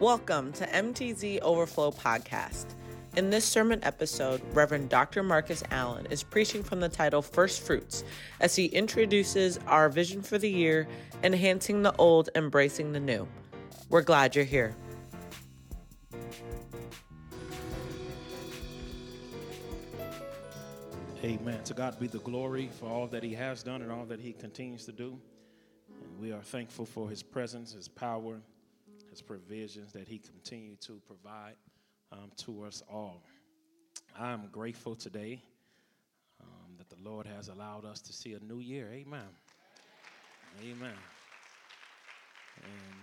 Welcome to MTZ Overflow Podcast. In this sermon episode, Reverend Dr. Marcus Allen is preaching from the title First Fruits as he introduces our vision for the year, enhancing the old, embracing the new. We're glad you're here. Amen. To God be the glory for all that He has done and all that He continues to do. And we are thankful for His presence, His power, His provisions that He continued to provide um, to us all. I'm grateful today um, that the Lord has allowed us to see a new year. Amen. Amen. And,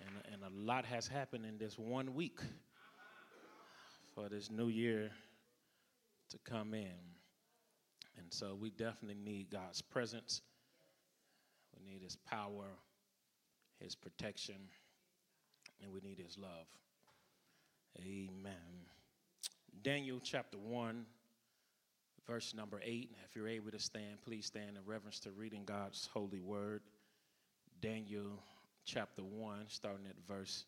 and, and a lot has happened in this one week for this new year to come in. And so we definitely need God's presence. We need His power, His protection, and we need His love. Amen. Daniel chapter 1, verse number 8. If you're able to stand, please stand in reverence to reading God's holy word. Daniel chapter 1, starting at verse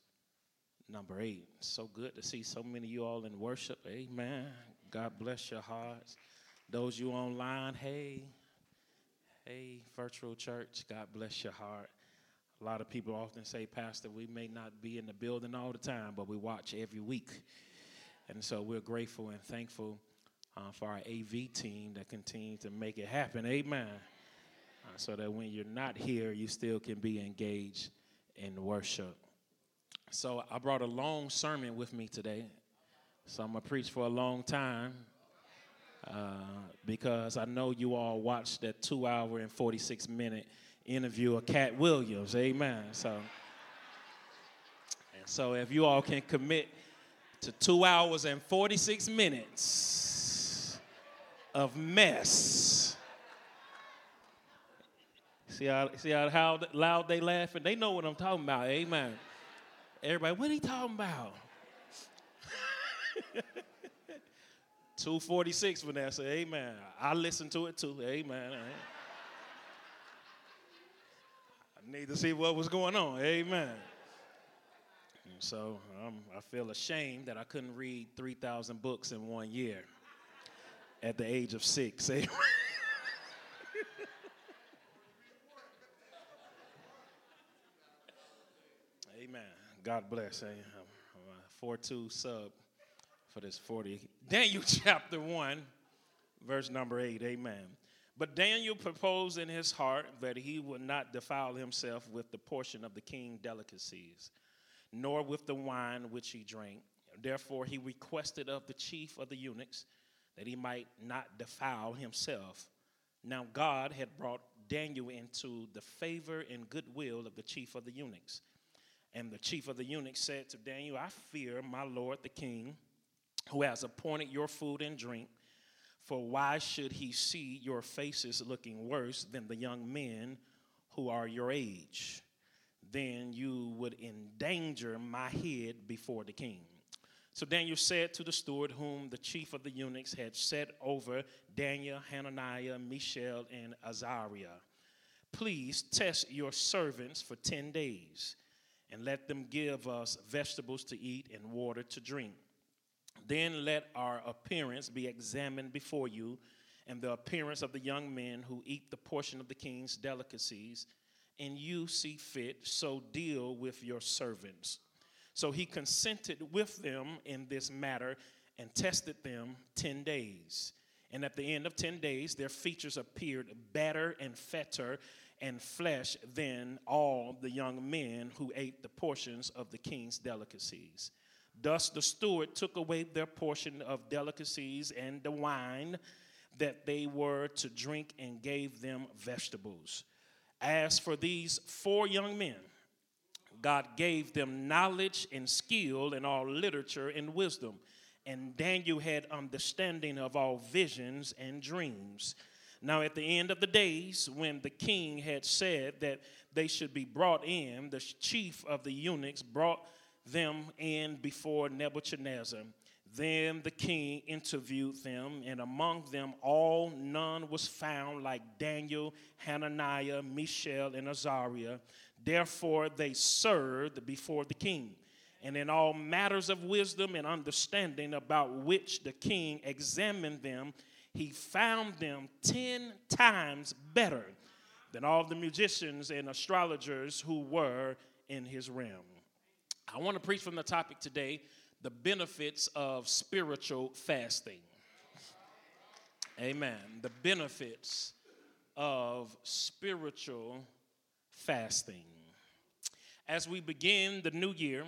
number 8. So good to see so many of you all in worship. Amen. God bless your hearts. Those you online, hey, hey, virtual church, God bless your heart. A lot of people often say, Pastor, we may not be in the building all the time, but we watch every week. And so we're grateful and thankful uh, for our AV team that continues to make it happen. Amen. Uh, so that when you're not here, you still can be engaged in worship. So I brought a long sermon with me today. So I'm going to preach for a long time uh, because I know you all watched that two hour and 46 minute interview of Katt Williams. Amen. So, and so if you all can commit to two hours and 46 minutes of mess. See how, see how, how loud they laughing? They know what I'm talking about. Amen. Everybody, what are he talking about? 246 Vanessa, amen. I listen to it too, amen. I need to see what was going on, amen. And so um, I feel ashamed that I couldn't read 3,000 books in one year at the age of six, amen. amen. God bless. I am 4-2 sub for this 40. Daniel chapter 1, verse number 8. Amen. But Daniel proposed in his heart that he would not defile himself with the portion of the king delicacies, nor with the wine which he drank. Therefore, he requested of the chief of the eunuchs that he might not defile himself. Now, God had brought Daniel into the favor and goodwill of the chief of the eunuchs. And the chief of the eunuchs said to Daniel, I fear my lord the king who has appointed your food and drink. For why should he see your faces looking worse than the young men who are your age? Then you would endanger my head before the king. So Daniel said to the steward, whom the chief of the eunuchs had set over Daniel, Hananiah, Mishael, and Azariah, Please test your servants for 10 days, and let them give us vegetables to eat and water to drink. Then let our appearance be examined before you, and the appearance of the young men who eat the portion of the king's delicacies, and you see fit, so deal with your servants. So he consented with them in this matter and tested them 10 days. And at the end of 10 days, their features appeared better and fatter and flesh than all the young men who ate the portions of the king's delicacies. Thus the steward took away their portion of delicacies and the wine that they were to drink and gave them vegetables. As for these four young men, God gave them knowledge and skill in all literature and wisdom. And Daniel had understanding of all visions and dreams. Now, at the end of the days, when the king had said that they should be brought in, the chief of the eunuchs brought them in before Nebuchadnezzar. Then the king interviewed them, and among them all none was found like Daniel, Hananiah, Mishael, and Azariah. Therefore, they served before the king. And in all matters of wisdom and understanding about which the king examined them, he found them ten times better than all the musicians and astrologers who were in his realm. I want to preach from the topic today the benefits of spiritual fasting. Amen. The benefits of spiritual fasting. As we begin the new year,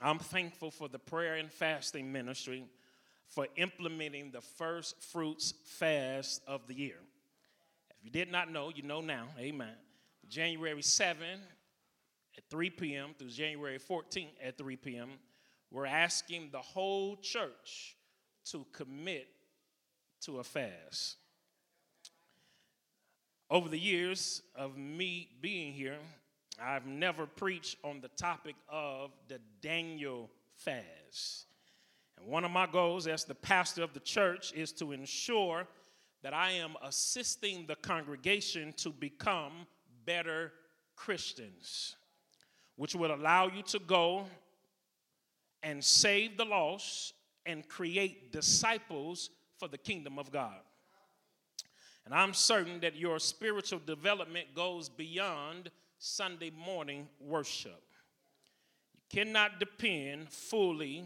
I'm thankful for the prayer and fasting ministry for implementing the first fruits fast of the year. If you did not know, you know now. Amen. January 7 at 3 p.m. through January 14th at 3 p.m., we're asking the whole church to commit to a fast. Over the years of me being here, I've never preached on the topic of the Daniel fast. And one of my goals as the pastor of the church is to ensure that I am assisting the congregation to become better Christians, which will allow you to go and save the lost and create disciples for the kingdom of God. And I'm certain that your spiritual development goes beyond Sunday morning worship. You cannot depend fully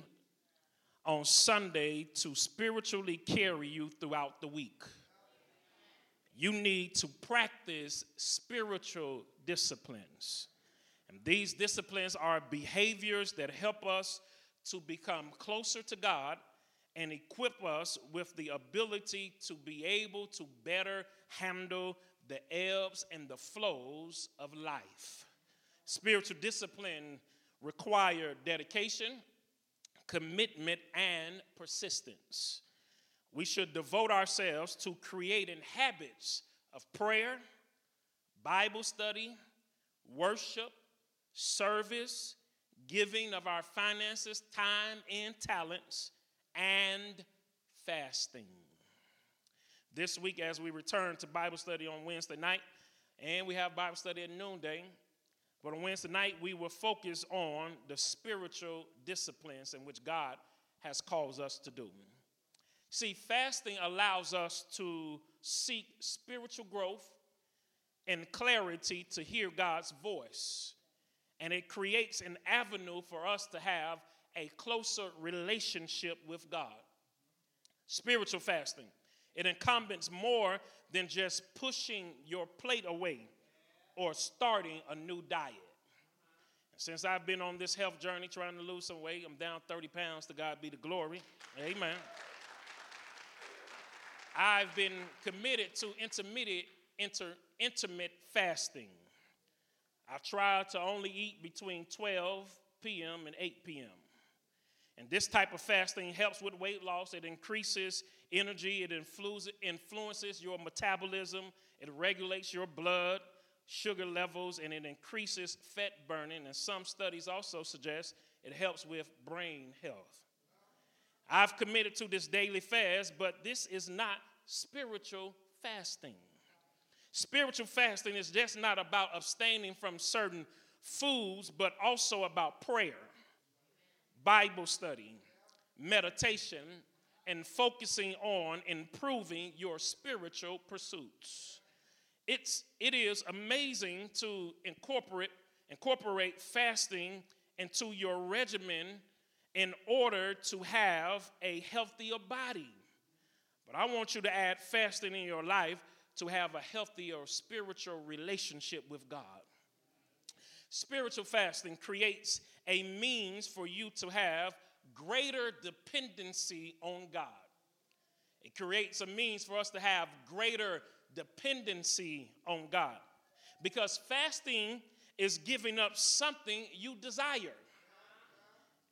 on Sunday to spiritually carry you throughout the week. You need to practice spiritual disciplines. And these disciplines are behaviors that help us to become closer to God and equip us with the ability to be able to better handle the ebbs and the flows of life. Spiritual discipline require dedication, commitment, and persistence. We should devote ourselves to creating habits of prayer, Bible study, worship, service, giving of our finances, time, and talents, and fasting. This week, as we return to Bible study on Wednesday night, and we have Bible study at noonday, but on Wednesday night, we will focus on the spiritual disciplines in which God has caused us to do. See, fasting allows us to seek spiritual growth and clarity to hear God's voice. And it creates an avenue for us to have a closer relationship with God. Spiritual fasting it encompasses more than just pushing your plate away or starting a new diet. Since I've been on this health journey trying to lose some weight, I'm down 30 pounds. To God be the glory. Amen. I've been committed to intermittent, inter, intimate fasting. I've tried to only eat between 12 p.m. and 8 p.m. And this type of fasting helps with weight loss. It increases energy, it influences your metabolism, it regulates your blood sugar levels, and it increases fat burning. And some studies also suggest it helps with brain health. I've committed to this daily fast, but this is not spiritual fasting. Spiritual fasting is just not about abstaining from certain foods, but also about prayer Bible study, meditation, and focusing on improving your spiritual pursuits. It's, it is amazing to incorporate, incorporate fasting into your regimen in order to have a healthier body. But I want you to add fasting in your life to have a healthier spiritual relationship with God. Spiritual fasting creates a means for you to have greater dependency on God. It creates a means for us to have greater dependency on God. Because fasting is giving up something you desire.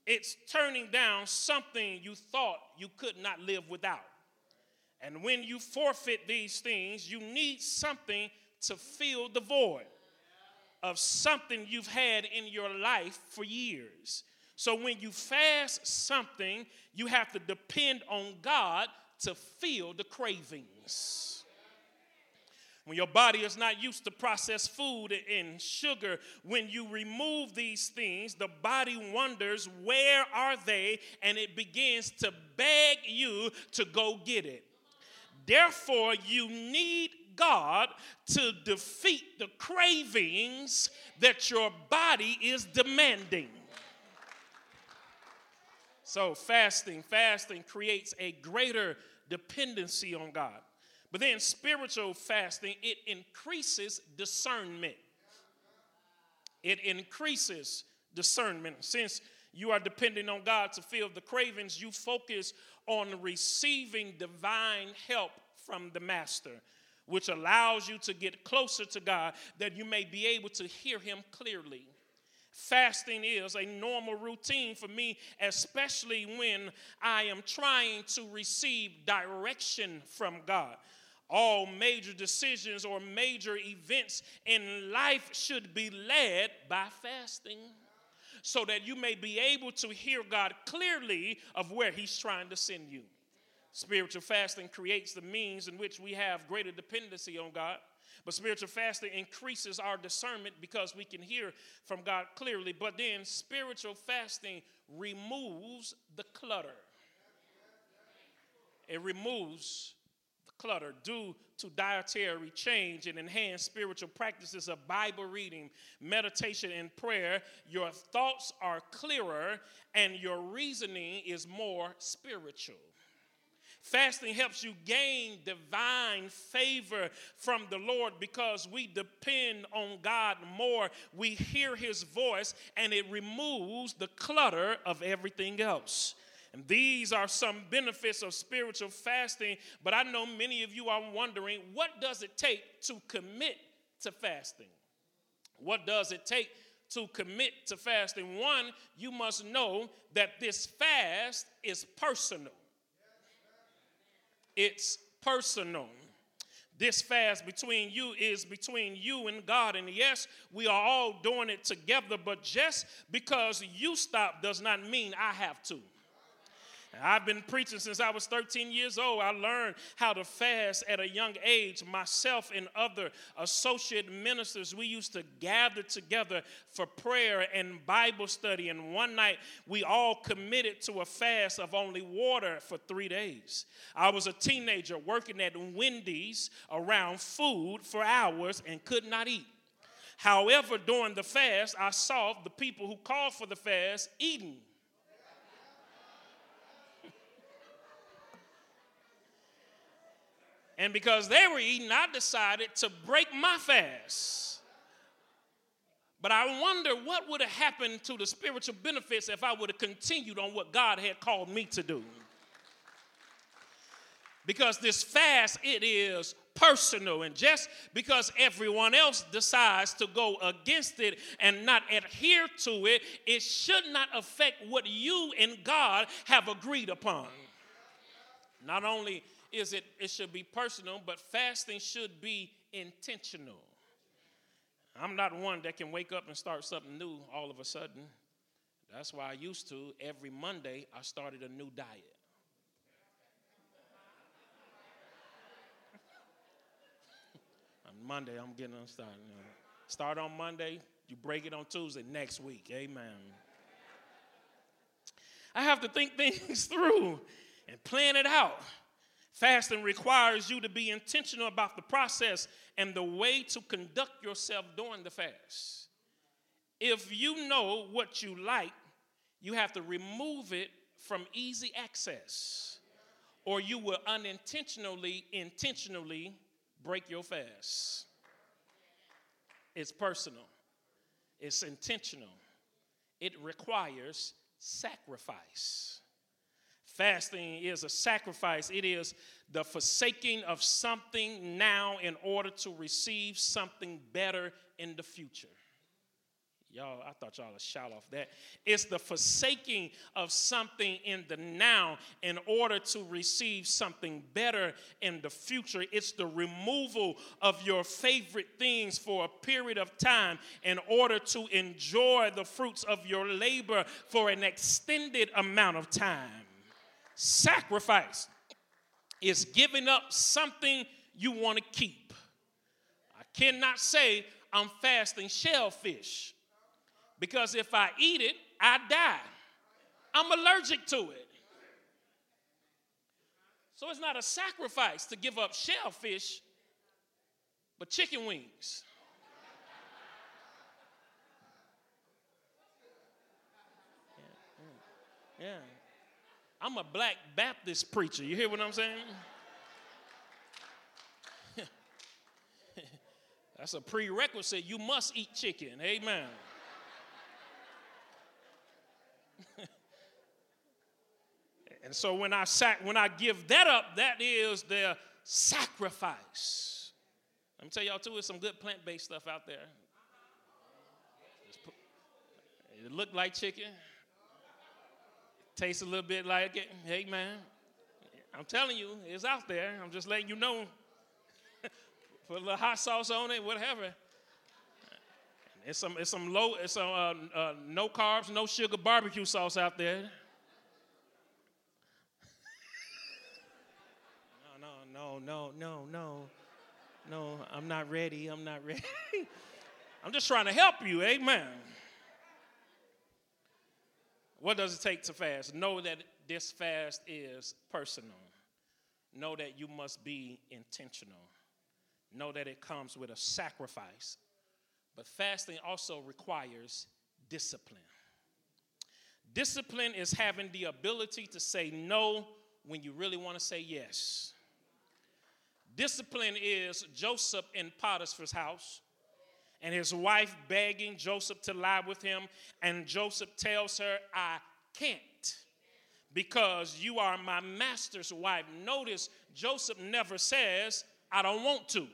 It's turning down something you thought you could not live without. And when you forfeit these things, you need something to fill the void of something you've had in your life for years. So when you fast something, you have to depend on God to fill the cravings. When your body is not used to processed food and sugar, when you remove these things, the body wonders, where are they? And it begins to beg you to go get it. Therefore, you need God to defeat the cravings that your body is demanding. So, fasting, fasting creates a greater dependency on God. But then, spiritual fasting, it increases discernment. It increases discernment. Since you are depending on God to fill the cravings, you focus on receiving divine help from the Master, which allows you to get closer to God that you may be able to hear Him clearly. Fasting is a normal routine for me, especially when I am trying to receive direction from God. All major decisions or major events in life should be led by fasting so that you may be able to hear God clearly of where He's trying to send you. Spiritual fasting creates the means in which we have greater dependency on God. But spiritual fasting increases our discernment because we can hear from God clearly. But then spiritual fasting removes the clutter. It removes clutter due to dietary change and enhanced spiritual practices of Bible reading, meditation, and prayer. Your thoughts are clearer and your reasoning is more spiritual. Fasting helps you gain divine favor from the Lord because we depend on God more. We hear His voice and it removes the clutter of everything else. And these are some benefits of spiritual fasting, but I know many of you are wondering what does it take to commit to fasting? What does it take to commit to fasting? One, you must know that this fast is personal it's personal. This fast between you is between you and God. And yes, we are all doing it together, but just because you stop does not mean I have to. I've been preaching since I was 13 years old. I learned how to fast at a young age. Myself and other associate ministers, we used to gather together for prayer and Bible study. And one night, we all committed to a fast of only water for three days. I was a teenager working at Wendy's around food for hours and could not eat. However, during the fast, I saw the people who called for the fast eating. And because they were eating, I decided to break my fast. But I wonder what would have happened to the spiritual benefits if I would have continued on what God had called me to do. Because this fast, it is personal. And just because everyone else decides to go against it and not adhere to it, it should not affect what you and God have agreed upon. Not only is it it should be personal, but fasting should be intentional. I'm not one that can wake up and start something new all of a sudden. That's why I used to every Monday I started a new diet. on Monday I'm getting on started. You uh, know. Start on Monday, you break it on Tuesday next week. Amen. I have to think things through and plan it out. Fasting requires you to be intentional about the process and the way to conduct yourself during the fast. If you know what you like, you have to remove it from easy access, or you will unintentionally, intentionally break your fast. It's personal, it's intentional, it requires sacrifice. Fasting is a sacrifice, it is the forsaking of something now in order to receive something better in the future. Y'all, I thought y'all would shout off that. It's the forsaking of something in the now in order to receive something better in the future. It's the removal of your favorite things for a period of time in order to enjoy the fruits of your labor for an extended amount of time. Sacrifice is giving up something you want to keep I cannot say, I'm fasting shellfish. Because if I eat it, I die. I'm allergic to it. So it's not a sacrifice to give up shellfish, but chicken wings. Yeah. I'm a black Baptist preacher. You hear what I'm saying? That's a prerequisite. You must eat chicken. Amen. and so when I sac- when I give that up, that is the sacrifice. Let me tell y'all too, there's some good plant-based stuff out there. It looked like chicken. Tastes a little bit like it. Hey, man. I'm telling you, it's out there. I'm just letting you know. Put a little hot sauce on it, whatever. It's some, it's some low, it's some uh, uh, no carbs, no sugar barbecue sauce out there. no, no, no, no, no, no. I'm not ready. I'm not ready. I'm just trying to help you. Amen. What does it take to fast? Know that this fast is personal. Know that you must be intentional. Know that it comes with a sacrifice. But fasting also requires discipline. Discipline is having the ability to say no when you really want to say yes. Discipline is Joseph in Potiphar's house and his wife begging Joseph to lie with him. And Joseph tells her, I can't because you are my master's wife. Notice Joseph never says, I don't want to.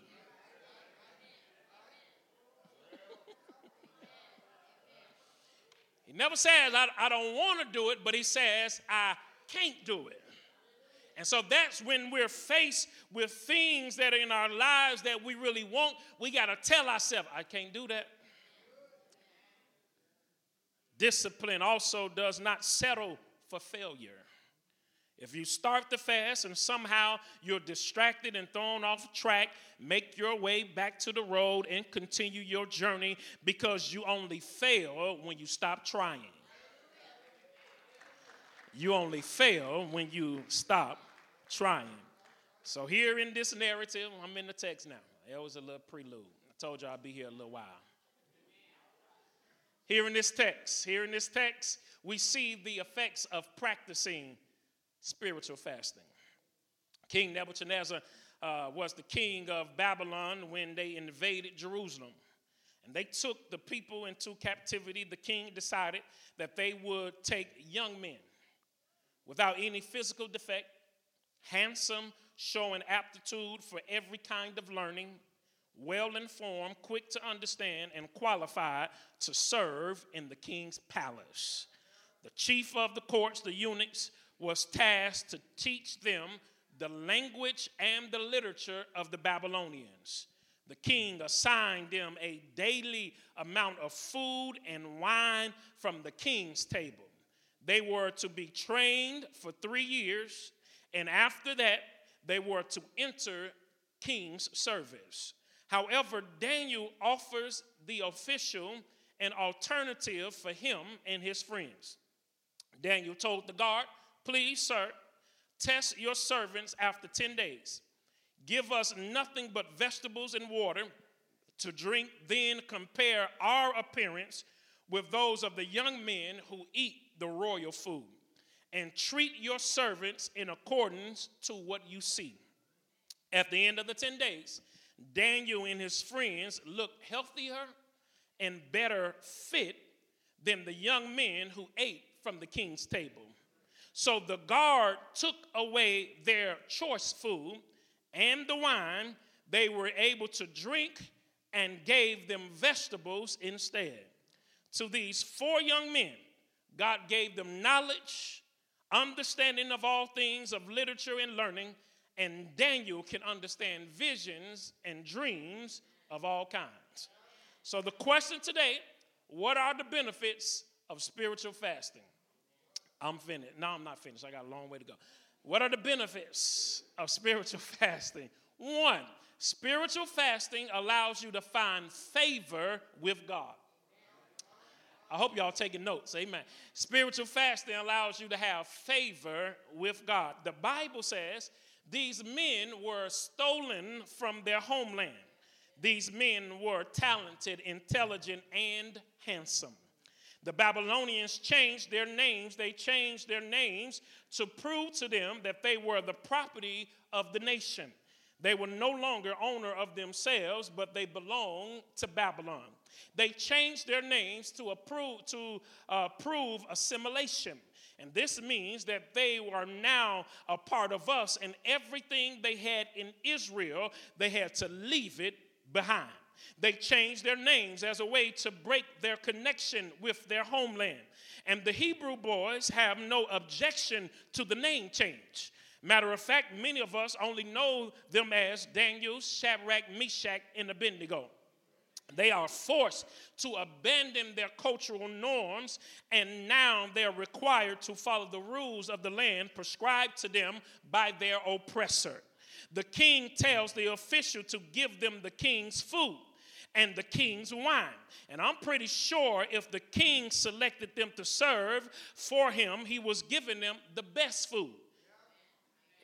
he never says, I, I don't want to do it, but he says, I can't do it. And so that's when we're faced with things that are in our lives that we really want. We got to tell ourselves, I can't do that. Discipline also does not settle for failure. If you start the fast and somehow you're distracted and thrown off track, make your way back to the road and continue your journey because you only fail when you stop trying. You only fail when you stop trying. So, here in this narrative, I'm in the text now. It was a little prelude. I told you I'd be here a little while. Here in this text, here in this text, we see the effects of practicing spiritual fasting. King Nebuchadnezzar uh, was the king of Babylon when they invaded Jerusalem. And they took the people into captivity. The king decided that they would take young men without any physical defect, handsome, showing aptitude for every kind of learning, well informed, quick to understand, and qualified to serve in the king's palace. The chief of the courts, the eunuchs, was tasked to teach them the language and the literature of the Babylonians. The king assigned them a daily amount of food and wine from the king's table. They were to be trained for three years and after that, they were to enter king's service. However, Daniel offers the official an alternative for him and his friends. Daniel told the guard, Please, sir, test your servants after 10 days. Give us nothing but vegetables and water to drink, then compare our appearance with those of the young men who eat the royal food and treat your servants in accordance to what you see. At the end of the 10 days, Daniel and his friends looked healthier and better fit than the young men who ate from the king's table. So the guard took away their choice food and the wine they were able to drink and gave them vegetables instead. To these four young men, God gave them knowledge understanding of all things of literature and learning, and Daniel can understand visions and dreams of all kinds. So, the question today what are the benefits of spiritual fasting? I'm finished. No, I'm not finished. I got a long way to go. What are the benefits of spiritual fasting? One, spiritual fasting allows you to find favor with God. I hope y'all taking notes. Amen. Spiritual fasting allows you to have favor with God. The Bible says these men were stolen from their homeland. These men were talented, intelligent, and handsome. The Babylonians changed their names. They changed their names to prove to them that they were the property of the nation. They were no longer owner of themselves, but they belonged to Babylon. They changed their names to, approve, to uh, prove assimilation. And this means that they are now a part of us, and everything they had in Israel, they had to leave it behind. They changed their names as a way to break their connection with their homeland. And the Hebrew boys have no objection to the name change. Matter of fact, many of us only know them as Daniel, Shadrach, Meshach, and Abednego. They are forced to abandon their cultural norms, and now they're required to follow the rules of the land prescribed to them by their oppressor. The king tells the official to give them the king's food and the king's wine. And I'm pretty sure if the king selected them to serve for him, he was giving them the best food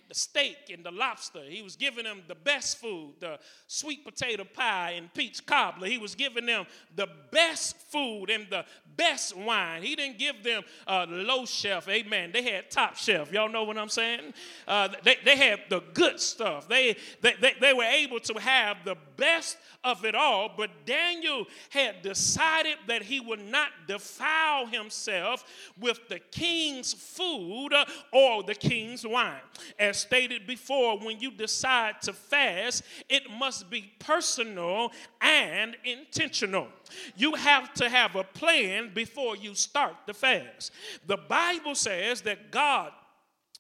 the steak and the lobster. He was giving them the best food, the sweet potato pie and peach cobbler. He was giving them the best food and the best wine. He didn't give them uh, low shelf. Amen. They had top shelf. Y'all know what I'm saying? Uh, they, they had the good stuff. They, they, they, they were able to have the best of it all. But Daniel had decided that he would not defile himself with the king's food or the king's wine. As stated before, when you decide to fast, it must be personal and intentional. You have to have a plan before you start the fast. The Bible says that God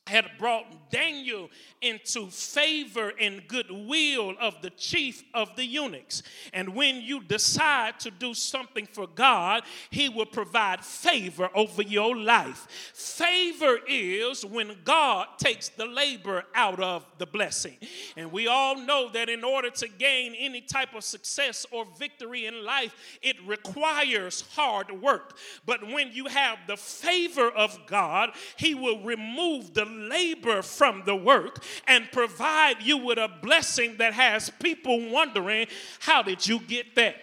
had brought Daniel into favor and goodwill of the chief of the eunuchs. And when you decide to do something for God, He will provide favor over your life. Favor is when God takes the labor out of the blessing. And we all know that in order to gain any type of success or victory in life, it requires hard work. But when you have the favor of God, He will remove the labor from the work and provide you with a blessing that has people wondering, how did you get that?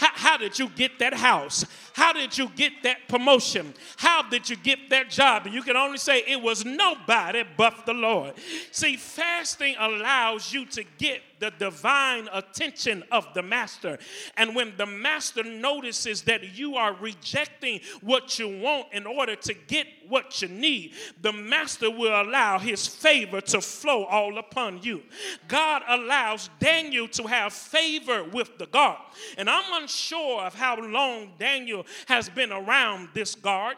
How, how, did you get that house? How did you get that promotion? How did you get that job? And you can only say it was nobody but the Lord. See, fasting allows you to get the divine attention of the master. And when the master notices that you are rejecting what you want in order to get what you need, the master will allow his favor to flow all upon you. God allows Daniel to have favor with the God. And I'm unsure of how long Daniel has been around this guard.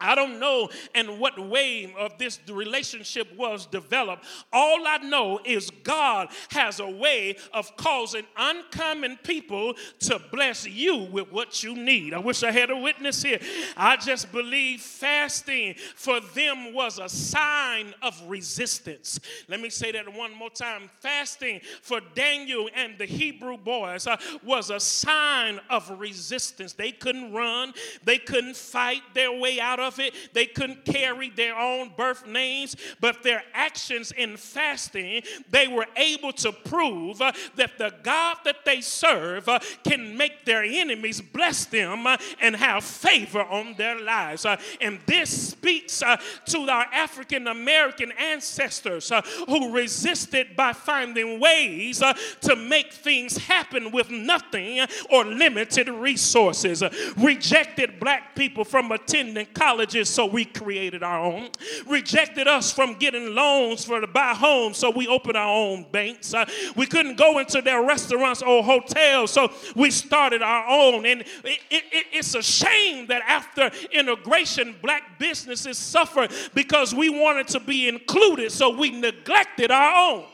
I don't know in what way of this relationship was developed. All I know is God has a way of causing uncommon people to bless you with what you need. I wish I had a witness here. I just believe fasting for them was a sign of resistance. Let me say that one more time. Fasting for Daniel and the Hebrew boys uh, was a sign of resistance. They couldn't run, they couldn't fight their way out of of it. They couldn't carry their own birth names, but their actions in fasting, they were able to prove uh, that the God that they serve uh, can make their enemies bless them uh, and have favor on their lives. And this speaks to our African American ancestors who resisted by finding ways to make things happen with nothing or limited resources. rejected black people from attending college colleges, so we created our own. Rejected us from getting loans for to buy homes, so we opened our own banks. Uh, we couldn't go into their restaurants or hotels, so we started our own. And it, it, it's a shame that after integration, black businesses suffered because we wanted to be included, so we neglected our own.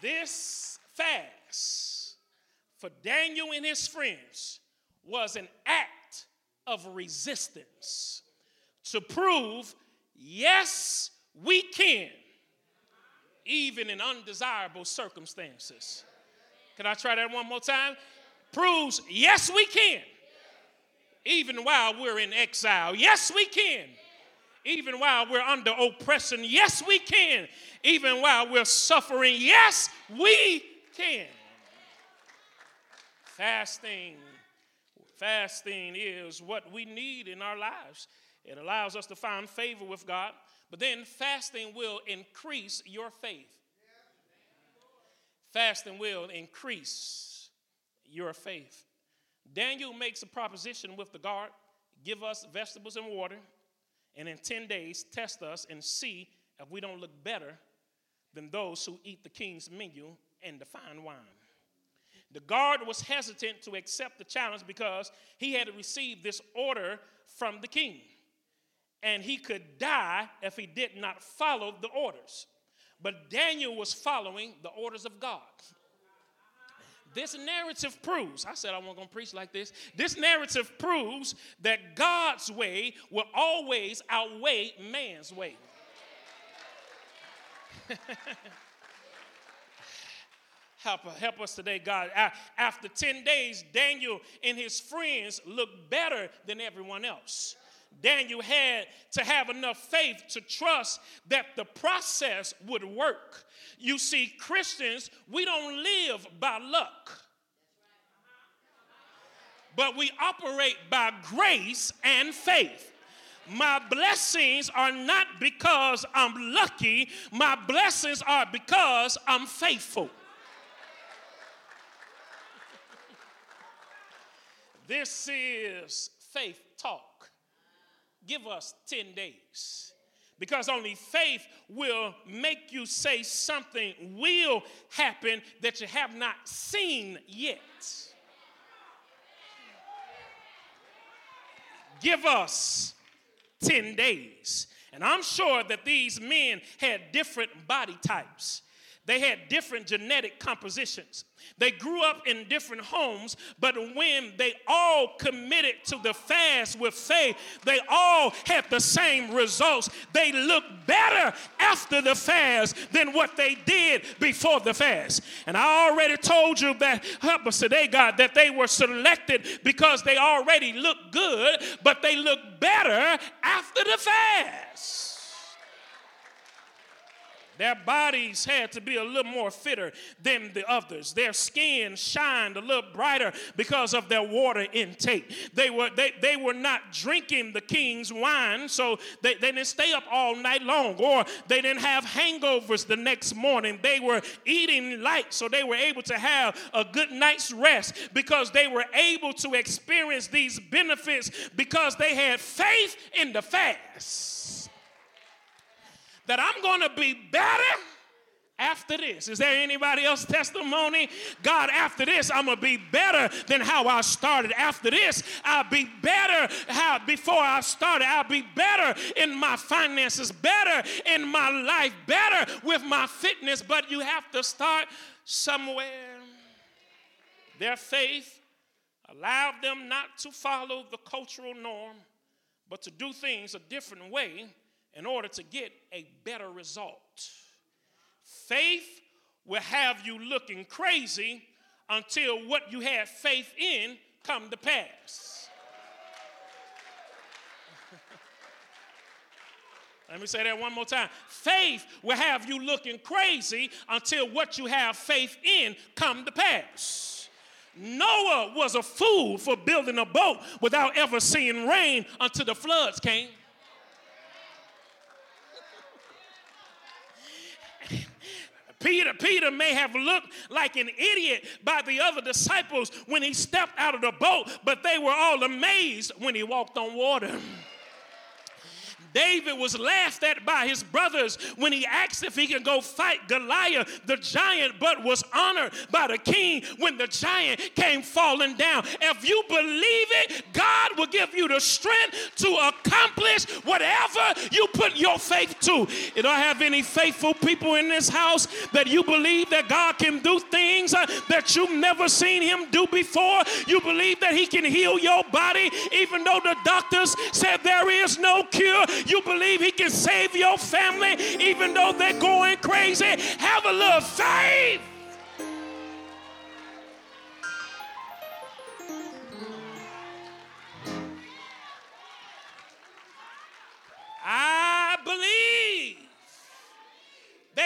This fast for Daniel and his friends was an act of resistance to prove, yes, we can, even in undesirable circumstances. Can I try that one more time? Proves, yes, we can, even while we're in exile. Yes, we can, even while we're under oppression. Yes, we can, even while we're suffering. Yes, we can. Fasting, fasting is what we need in our lives. It allows us to find favor with God, but then fasting will increase your faith. Fasting will increase your faith. Daniel makes a proposition with the guard give us vegetables and water, and in 10 days, test us and see if we don't look better than those who eat the king's menu and the fine wine. The guard was hesitant to accept the challenge because he had received this order from the king and he could die if he did not follow the orders. But Daniel was following the orders of God. This narrative proves, I said I wasn't going to preach like this. This narrative proves that God's way will always outweigh man's way. help, help us today, God. After 10 days, Daniel and his friends looked better than everyone else. Daniel had to have enough faith to trust that the process would work. You see, Christians, we don't live by luck, but we operate by grace and faith. My blessings are not because I'm lucky, my blessings are because I'm faithful. This is faith talk give us 10 days. Because only faith will make you say something will happen that you have not seen yet. Give us 10 days. And I'm sure that these men had different body types. They had different genetic compositions. They grew up in different homes, but when they all committed to the fast with faith, they all had the same results. They looked better after the fast than what they did before the fast. And I already told you that, help us today, God, that they were selected because they already looked good, but they looked better after the fast. Their bodies had to be a little more fitter than the others. Their skin shined a little brighter because of their water intake. They were, they, they were not drinking the king's wine, so they, they didn't stay up all night long, or they didn't have hangovers the next morning. They were eating light, so they were able to have a good night's rest because they were able to experience these benefits because they had faith in the fast that I'm going to be better after this. Is there anybody else testimony? God, after this, I'm gonna be better than how I started. After this, I'll be better how before I started. I'll be better in my finances, better in my life, better with my fitness. But you have to start somewhere. Their faith allowed them not to follow the cultural norm, but to do things a different way in order to get a better result. Faith will have you looking crazy until what you had faith in come to pass. Let me say that one more time. Faith will have you looking crazy until what you have faith in come to pass. Noah was a fool for building a boat without ever seeing rain until the floods came. Peter, Peter may have looked like an idiot by the other disciples when he stepped out of the boat, but they were all amazed when he walked on water. David was laughed at by his brothers when he asked if he could go fight Goliath, the giant, but was honored by the king when the giant came falling down. If you believe it, God will give you the strength to accomplish whatever you put your faith to. You Do I have any faithful people in this house that you believe that God can do things uh, that you've never seen Him do before? You believe that He can heal your body even though the doctors said there is no cure? You believe He can save your family even though they're going crazy? Have a little faith.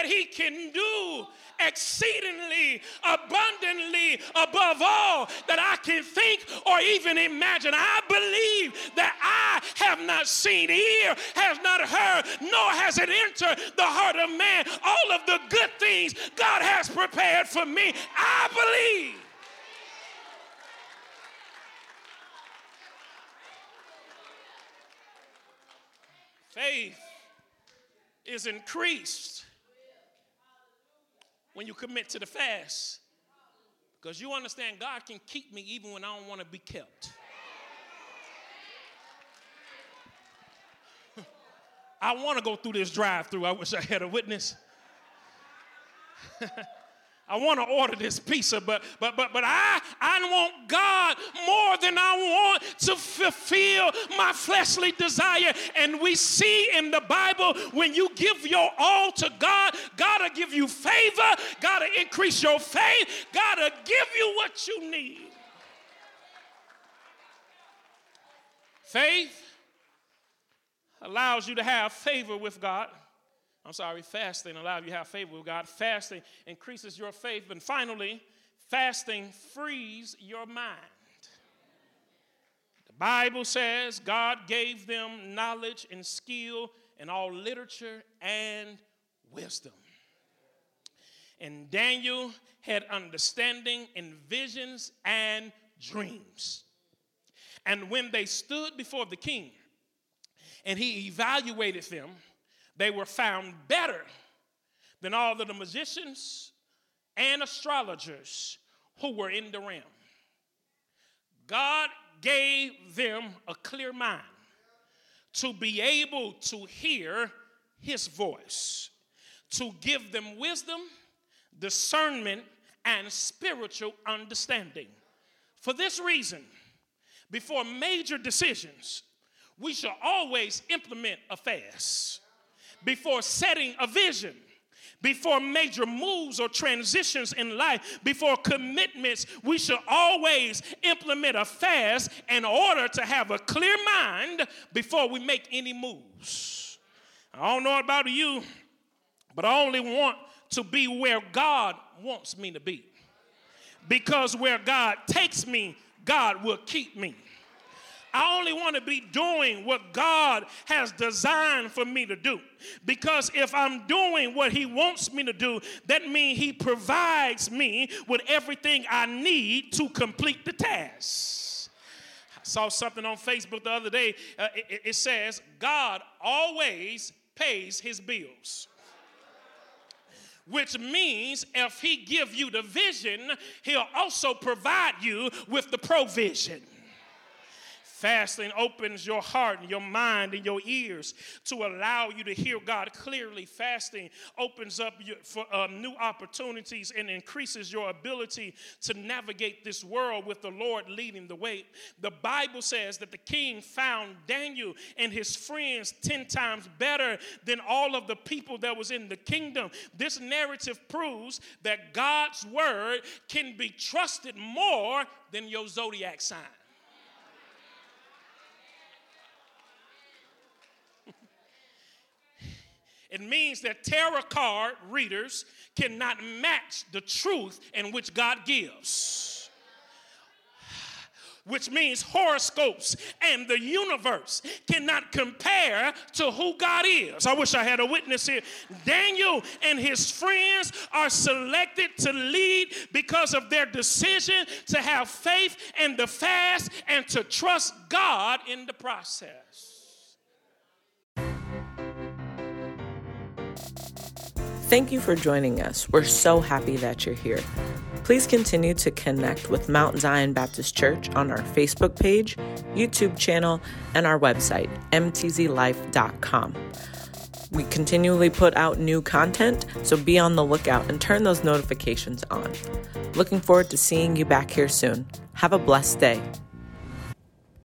That He can do exceedingly abundantly above all that I can think or even imagine. I believe that I have not seen, ear has not heard, nor has it entered the heart of man all of the good things God has prepared for me. I believe. Faith is increased when you commit to the fast. Because you understand God can keep me even when I don't want to be kept. I want to go through this drive through. I wish I had a witness. I want to order this pizza, but but but but I I want God more than I want to fulfill my fleshly desire. And we see in the Bible when you give your all to God, God will give you favor, God will increase your faith, God will give you what you need. Faith allows you to have favor with God. I'm sorry, fasting allows you to have favor with God. Fasting increases your faith. And finally, fasting frees your mind. The Bible says God gave them knowledge and skill in all literature and wisdom. And Daniel had understanding in visions and dreams. And when they stood before the king and he evaluated them, they were found better than all of the magicians and astrologers who were in the realm. God gave them a clear mind to be able to hear his voice, to give them wisdom, discernment, and spiritual understanding. For this reason, before major decisions, we shall always implement a fast before setting a vision before major moves or transitions in life, before commitments, we should always implement a fast in order to have a clear mind before we make any moves. I don't know about you, but I only want to be where God wants me to be. Because where God takes me, God will keep me. I only want to be doing what God has designed for me to do. Because if I'm doing what He wants me to do, that means He provides me with everything I need to complete the task. I saw something on Facebook the other day. Uh, it, it says, God always pays His bills which means if he give you the vision he'll also provide you with the provision Fasting opens your heart and your mind and your ears to allow you to hear God clearly. Fasting opens up your, for uh, new opportunities and increases your ability to navigate this world with the Lord leading the way. The Bible says that the king found Daniel and his friends 10 times better than all of the people that was in the kingdom. This narrative proves that God's word can be trusted more than your zodiac sign. It means that tarot card readers cannot match the truth in which God gives. Which means horoscopes and the universe cannot compare to who God is. I wish I had a witness here. Daniel and his friends are selected to lead because of their decision to have faith in the fast and to trust God in the process. Thank you for joining us. We're so happy that you're here. Please continue to connect with Mount Zion Baptist Church on our Facebook page, YouTube channel, and our website, mtzlife.com. We continually put out new content, so be on the lookout and turn those notifications on. Looking forward to seeing you back here soon. Have a blessed day.